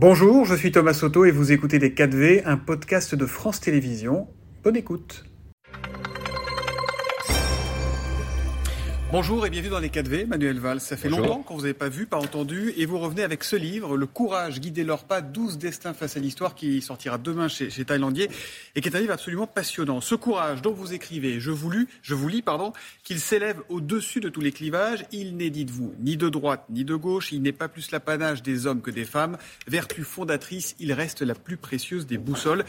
Bonjour, je suis Thomas Soto et vous écoutez Les 4V, un podcast de France Télévisions. Bonne écoute. Bonjour et bienvenue dans les 4V, Manuel Valls. Ça fait longtemps qu'on vous avait pas vu, pas entendu, et vous revenez avec ce livre, Le courage, guider leur pas, 12 destins face à l'histoire, qui sortira demain chez, chez Thaïlandier, et qui est un livre absolument passionnant. Ce courage dont vous écrivez, je vous, lis, je vous lis, pardon, qu'il s'élève au-dessus de tous les clivages, il n'est, dites-vous, ni de droite ni de gauche, il n'est pas plus l'apanage des hommes que des femmes, vertu fondatrice, il reste la plus précieuse des boussoles.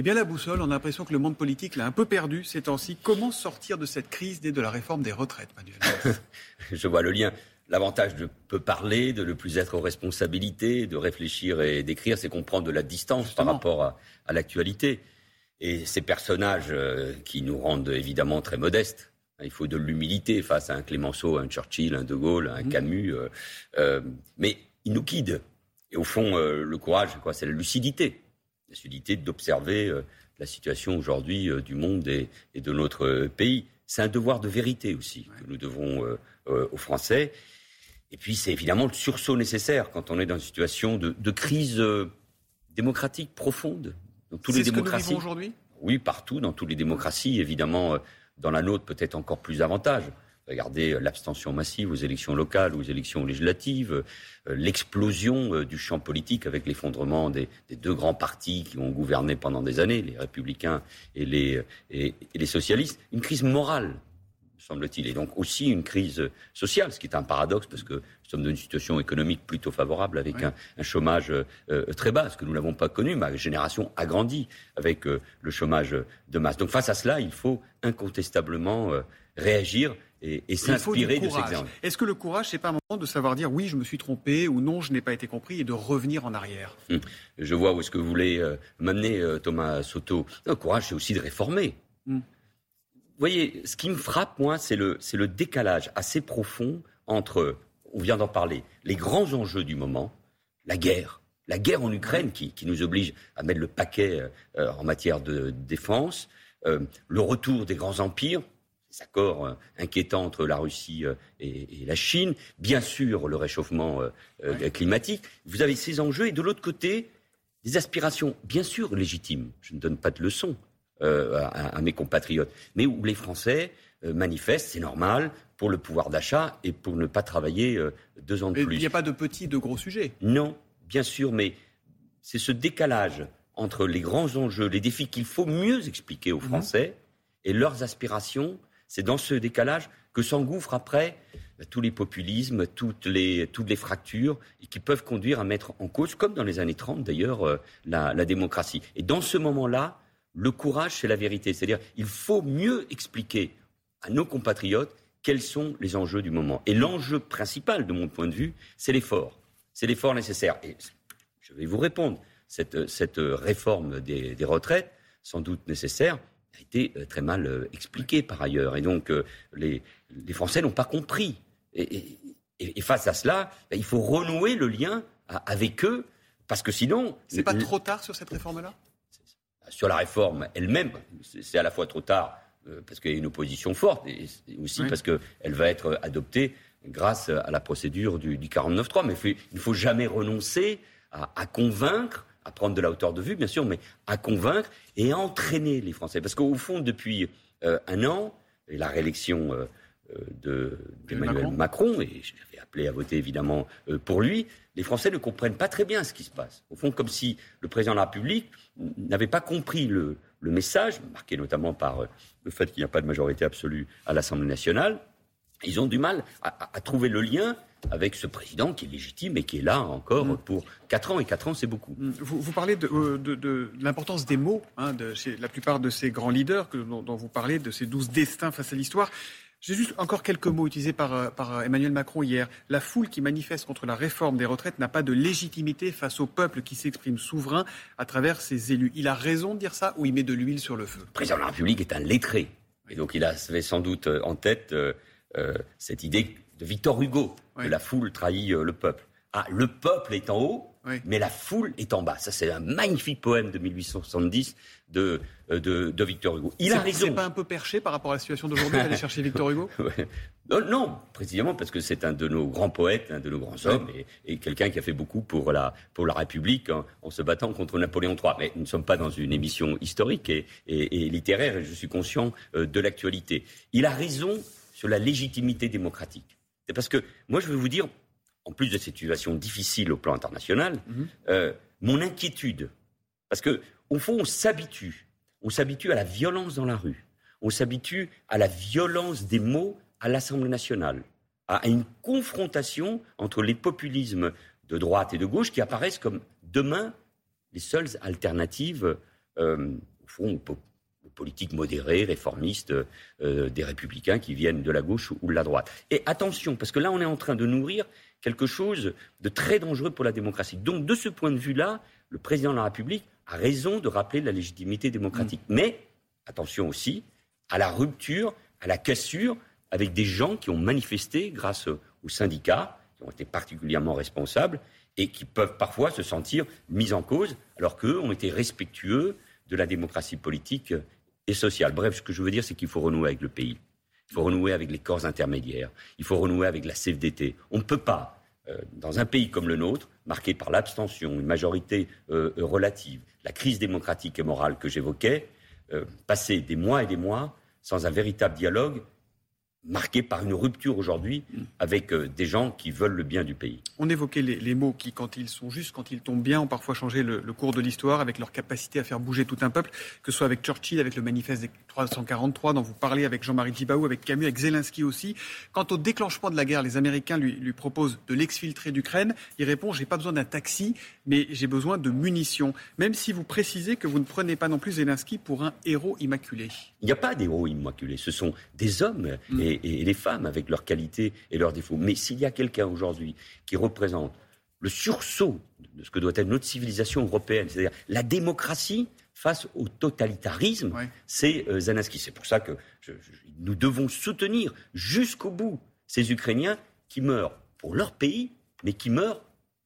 Eh bien, la boussole, on a l'impression que le monde politique l'a un peu perdu ces temps-ci. Comment sortir de cette crise née de la réforme des retraites, Manuel Je vois le lien. L'avantage de peu parler, de ne plus être aux responsabilités, de réfléchir et d'écrire, c'est qu'on prend de la distance par rapport à, l'actualité. Et ces personnages euh, qui nous rendent évidemment très modestes. Il faut de l'humilité face à un Clémenceau, un Churchill, un De Gaulle, un mmh. Camus. Euh, euh, mais ils nous guident. Et au fond, le courage, c'est la lucidité la d'observer euh, la situation aujourd'hui euh, du monde et, de notre euh, pays. C'est un devoir de vérité aussi que nous devons aux Français. Et puis c'est évidemment le sursaut nécessaire quand on est dans une situation de, crise démocratique profonde. Dans toutes les démocraties. Ce que nous aujourd'hui? Oui, partout, dans toutes les démocraties. Évidemment, dans la nôtre, peut-être encore plus davantage. Regardez euh, l'abstention massive aux élections locales ou aux élections législatives, euh, l'explosion euh, du champ politique avec l'effondrement des, deux grands partis qui ont gouverné pendant des années, les républicains et les, et, les socialistes. Une crise morale, semble-t-il, et donc aussi une crise sociale, ce qui est un paradoxe parce que nous sommes dans une situation économique plutôt favorable avec un, chômage très bas, ce que nous n'avons pas connu. Ma génération a grandi avec le chômage de masse. Donc face à cela, il faut incontestablement réagir et, s'inspirer de ces exemples. Est-ce que le courage, c'est pas un moment de savoir dire oui, je me suis trompé ou non, je n'ai pas été compris et de revenir en arrière? Hum. Je vois où est-ce que vous voulez euh, m'amener, euh, Thomas Soto. Le courage, c'est aussi de réformer. Hum. Vous voyez, ce qui me frappe, moi, c'est le, c'est le décalage assez profond entre, on vient d'en parler, les grands enjeux du moment, la guerre, la guerre en Ukraine qui, qui nous oblige à mettre le paquet euh, en matière de défense, le retour des grands empires, des accords euh, inquiétants entre la Russie euh, et, la Chine, bien sûr le réchauffement euh, climatique. Vous avez ces enjeux et de l'autre côté, des aspirations bien sûr légitimes. Je ne donne pas de leçons à, mes compatriotes, mais où les Français manifestent, c'est normal, pour le pouvoir d'achat et pour ne pas travailler deux ans de plus. Il n'y a pas de petits, de gros sujets. Non, bien sûr, mais c'est ce décalage entre les grands enjeux, les défis qu'il faut mieux expliquer aux mhm. Français et leurs aspirations c'est dans ce décalage que s'engouffrent après bah, tous les populismes, toutes les, toutes les fractures, qui peuvent conduire à mettre en cause, comme dans les années 30 d'ailleurs, euh, la, la démocratie. Et dans ce moment-là, le courage, c'est la vérité. C'est-à-dire, il faut mieux expliquer à nos compatriotes quels sont les enjeux du moment. Et l'enjeu principal, de mon point de vue, c'est l'effort. C'est l'effort nécessaire. Et je vais vous répondre. Cette, cette réforme des, des retraites, sans doute nécessaire, a été euh, très mal euh, expliqué par ailleurs. Et donc, euh, les, les Français n'ont pas compris. Et, face à cela, ben, il faut renouer le lien avec eux, parce que sinon. C'est pas trop tard sur cette réforme-là? Sur la réforme elle-même, c'est à la fois trop tard parce qu'il y a une opposition forte, et aussi parce qu'elle va être adoptée grâce à la procédure du, du 49.3. Mais il ne faut jamais renoncer à, à convaincre à prendre de la hauteur de vue, bien sûr, mais à convaincre et à entraîner les Français. Parce qu'au fond, depuis euh, un an, et la réélection euh, euh, d'Emmanuel Macron. et j'avais appelé à voter évidemment pour lui, les Français ne comprennent pas très bien ce qui se passe. Au fond, comme si le président de la République n'avait pas compris le, message, marqué notamment par le fait qu'il n'y a pas de majorité absolue à l'Assemblée nationale. Ils ont du mal à trouver le lien avec ce président qui est légitime et qui est là encore mm. pour 4 ans. Et 4 ans, c'est beaucoup. Mm. Vous, parlez euh, de, l'importance des mots, hein, de chez la plupart de ces grands leaders que, dont, vous parlez, de ces douze destins face à l'histoire. J'ai juste encore quelques mots utilisés par, euh, par, Emmanuel Macron hier. La foule qui manifeste contre la réforme des retraites n'a pas de légitimité face au peuple qui s'exprime souverain à travers ses élus. Il a raison de dire ça ou il met de l'huile sur le feu? Le président de la République est un lettré. Et donc il avait sans doute euh, en tête cette idée de Victor Hugo, que la foule trahit euh, le peuple. à Le peuple est en haut, mais la foule est en bas. Ça, c'est un magnifique poème de 1870 de, euh, de, de Victor Hugo. Il a raison. C'est pas un peu perché par rapport à la situation d'aujourd'hui d'aller chercher Victor Hugo non, non, précisément parce que c'est un de nos grands poètes, un de nos grands hommes, et, quelqu'un qui a fait beaucoup pour la, pour la République en, se battant contre Napoléon III. Mais nous ne sommes pas dans une émission historique et, et littéraire, et je suis conscient euh, de l'actualité. Il a raison sur la légitimité démocratique. C'est parce que moi, je veux vous dire, en plus de cette situation difficile au plan international, mhm. euh, mon inquiétude, parce que au fond, on s'habitue, on s'habitue à la violence dans la rue, on s'habitue à la violence des mots à l'Assemblée nationale, à une confrontation entre les populismes de droite et de gauche qui apparaissent comme demain les seules alternatives, euh, au fond, aux politiques modérées, réformistes euh, des républicains qui viennent de la gauche ou de la droite. Et attention, parce que là, on est en train de nourrir quelque chose de très dangereux pour la démocratie. Donc, de ce point de vue-là, le président de la République a raison de rappeler la légitimité démocratique. Mm. Mais, attention aussi, à la rupture, à la cassure avec des gens qui ont manifesté grâce aux syndicats, qui ont été particulièrement responsables et qui peuvent parfois se sentir mis en cause, alors qu'eux ont été respectueux de la démocratie politique et. Bref, ce que je veux dire, c'est qu'il faut renouer avec le pays. Il faut renouer avec les corps intermédiaires. Il faut renouer avec la CFDT. On ne peut pas, euh, dans un pays comme le nôtre, marqué par l'abstention, une majorité euh, relative, la crise démocratique et morale que j'évoquais, euh, passer des mois et des mois sans un véritable dialogue marqué par une rupture aujourd'hui avec euh, des gens qui veulent le bien du pays. On évoquait les, mots qui, quand ils sont justes, quand ils tombent bien, ont parfois changé le, cours de l'histoire avec leur capacité à faire bouger tout un peuple, que ce soit avec Churchill, avec le manifeste des 343 dont vous parlez, avec Jean-Marie Djibaou, avec Camus, avec Zelensky aussi. Quant au déclenchement de la guerre, les Américains lui, lui proposent de l'exfiltrer d'Ukraine. Il répond, j'ai pas besoin d'un taxi, mais j'ai besoin de munitions. Même si vous précisez que vous ne prenez pas non plus Zelensky pour un héros immaculé. Il n'y a pas d'héros immaculés. Ce sont des hommes mm. et, et les femmes avec leurs qualités et leurs défauts. Mais s'il y a quelqu'un aujourd'hui qui représente le sursaut de ce que doit être notre civilisation européenne, c'est-à-dire la démocratie face au totalitarisme, c'est euh, Zanaski. C'est pour ça que nous devons soutenir jusqu'au bout ces Ukrainiens qui meurent pour leur pays, mais qui meurent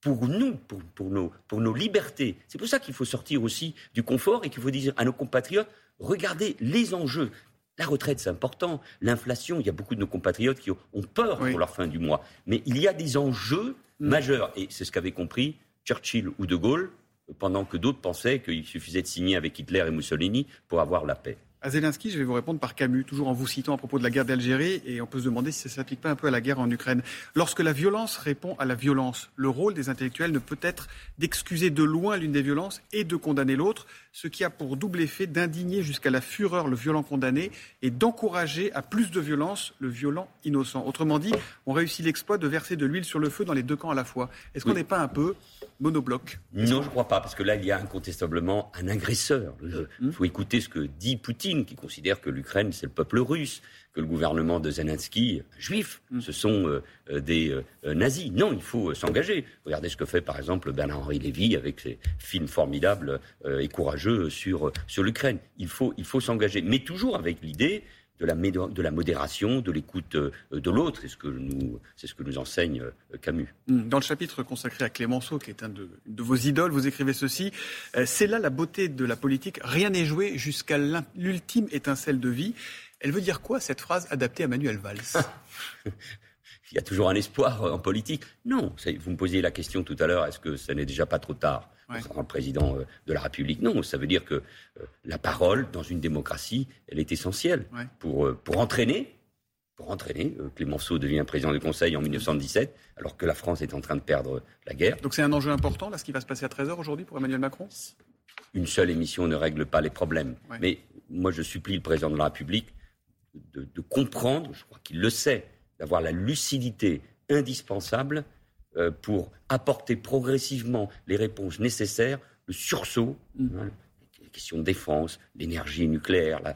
pour nous, pour, pour, nos, pour nos libertés. C'est pour ça qu'il faut sortir aussi du confort et qu'il faut dire à nos compatriotes, regardez les enjeux. La retraite, c'est important. L'inflation, il y a beaucoup de nos compatriotes qui ont peur pour leur fin du mois. Mais il y a des enjeux mm. majeurs. Et c'est ce qu'avaient compris Churchill ou De Gaulle, pendant que d'autres pensaient qu'il suffisait de signer avec Hitler et Mussolini pour avoir la paix. À Zelensky, je vais vous répondre par Camus, toujours en vous citant à propos de la guerre d'Algérie, et on peut se demander si ça ne s'applique pas un peu à la guerre en Ukraine. Lorsque la violence répond à la violence, le rôle des intellectuels ne peut être d'excuser de loin l'une des violences et de condamner l'autre, ce qui a pour double effet d'indigner jusqu'à la fureur le violent condamné et d'encourager à plus de violence le violent innocent. Autrement dit, on réussit l'exploit de verser de l'huile sur le feu dans les deux camps à la fois. Est-ce qu'on n'est pas un peu monobloc? Non, je ne crois pas, parce que là, il y a incontestablement un agresseur. Il hmm faut écouter ce que dit Poutine, qui considère que l'Ukraine, c'est le peuple russe, que le gouvernement de Zelensky, juif, hmm. ce sont euh, euh, des euh, nazis. Non, il faut s'engager. Regardez ce que fait, par exemple, Bernard-Henri Lévy avec ses films formidables et courageux sur, sur l'Ukraine. Il faut, il faut s'engager, mais toujours avec l'idée de la, de la modération, de l'écoute euh, de l'autre. C'est ce, que nous, ce que nous enseigne euh, Camus. Hmm. Dans le chapitre consacré à Clémenceau, qui est un de, vos idoles, vous écrivez ceci euh, C'est là la beauté de la politique. Rien n'est joué jusqu'à l'ultime étincelle de vie. Elle veut dire quoi, cette phrase adaptée à Manuel Valls? Il y a toujours un espoir en politique. Non, vous me posiez la question tout à l'heure, est-ce que ça n'est déjà pas trop tard ouais. président euh, de la République? Non, ça veut dire que euh, la parole dans une démocratie, elle est essentielle pour, euh, pour entraîner. Pour entraîner, Clémenceau devient président du Conseil en 1917, alors que la France est en train de perdre la guerre. Donc c'est un enjeu important, là, ce qui va se passer à 13h aujourd'hui pour Emmanuel Macron? Une seule émission ne règle pas les problèmes. Mais moi, je supplie le président de la République de, de comprendre, je crois qu'il le sait, d'avoir la lucidité indispensable euh, pour apporter progressivement les réponses nécessaires, le sursaut, mm. hein, les questions de défense, l'énergie nucléaire, la,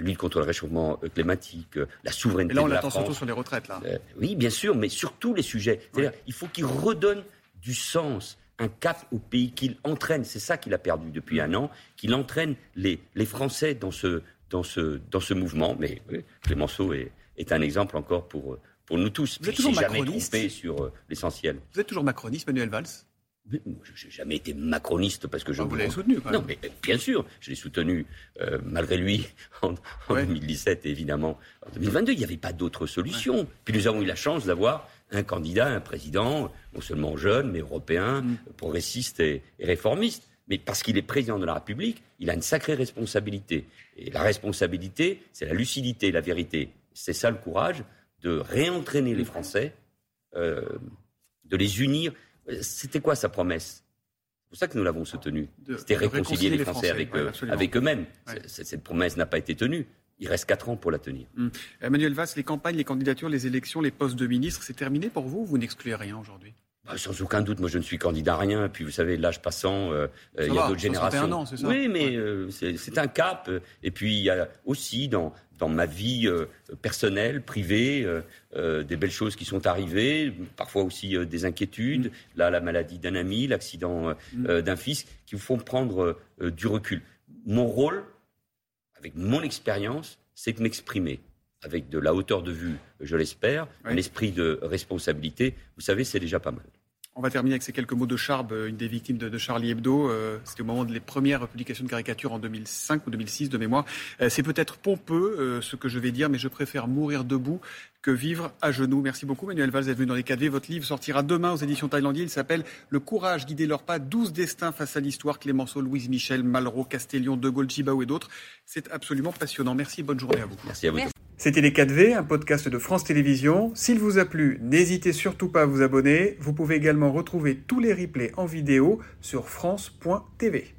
lutte contre le réchauffement euh, climatique, euh, la souveraineté Et là, on l'attend surtout sur les retraites, là. oui, bien sûr, mais sur tous les sujets. C'est-à-dire, il faut qu'il redonne du sens, un cap au pays, qu'il entraîne, c'est ça qu'il a perdu depuis un an, qu'il entraîne les, les Français dans ce, dans, ce, dans ce mouvement. Mais Clémenceau est, est un exemple encore pour pour nous tous. Vous êtes toujours jamais macroniste trompé sur euh, l'essentiel. Vous êtes toujours macroniste, Manuel Valls? Mais moi, Je n'ai jamais été macroniste parce que je. Ah, vous l'avez soutenu, quand même. Non, mais euh, bien sûr, je l'ai soutenu euh, malgré lui en, en Ouais. 2017 et évidemment en 2022. Il n'y avait pas d'autre solution. Puis nous avons eu la chance d'avoir un candidat, un président, non seulement jeune, mais européen, Mm. progressiste et, et réformiste. Mais parce qu'il est président de la République, il a une sacrée responsabilité. Et la responsabilité, c'est la lucidité, la vérité. C'est ça le courage de réentraîner les Français, euh, de les unir. C'était quoi sa promesse? C'est pour ça que nous l'avons soutenu. De- C'était réconcilier les Français, Français, avec, ouais, absolument. avec eux-mêmes. Ouais. Cette promesse n'a pas été tenue. Il reste quatre ans pour la tenir. Euh, Manuel Valls, les campagnes, les candidatures, les élections, les postes de ministre, c'est terminé pour vous? Ou Vous n'excluez rien aujourd'hui? Bah, sans aucun doute, moi je ne suis candidat à rien. Puis vous savez, l'âge passant, euh, euh, il y a d'autres 61 générations. ans, c'est ça Oui, mais Ouais. euh, c'est un cap. Et puis il y a aussi dans, dans ma vie euh, personnelle, privée, des belles choses qui sont arrivées, parfois aussi des inquiétudes. Là, la maladie d'un ami, l'accident Mm. d'un fils, qui vous font prendre du recul. Mon rôle, avec mon expérience, c'est de m'exprimer avec de la hauteur de vue, je l'espère, un esprit de responsabilité. Vous savez, c'est déjà pas mal. On va terminer avec ces quelques mots de Charb, euh, une des victimes de, de Charlie Hebdo. Euh, C'était au moment des premières publications de caricatures en 2005 ou 2006 de mémoire. Euh, C'est peut-être pompeux euh, ce que je vais dire, mais je préfère mourir debout que vivre à genoux. Merci beaucoup Manuel Valls d'être venu dans les 4V. Votre livre sortira demain aux éditions Thaïlandier. Il s'appelle Le courage, guider leur pas, 12 destins face à l'histoire. Clémenceau, Louise Michel, Malraux, Castellion, De Gaulle, et d'autres. C'est absolument passionnant. Merci et bonne journée à vous. Merci à vous. C'était Les 4V, un podcast de France Télévisions. S'il vous a plu, n'hésitez surtout pas à vous abonner. Vous pouvez également retrouver tous les replays en vidéo sur France.tv.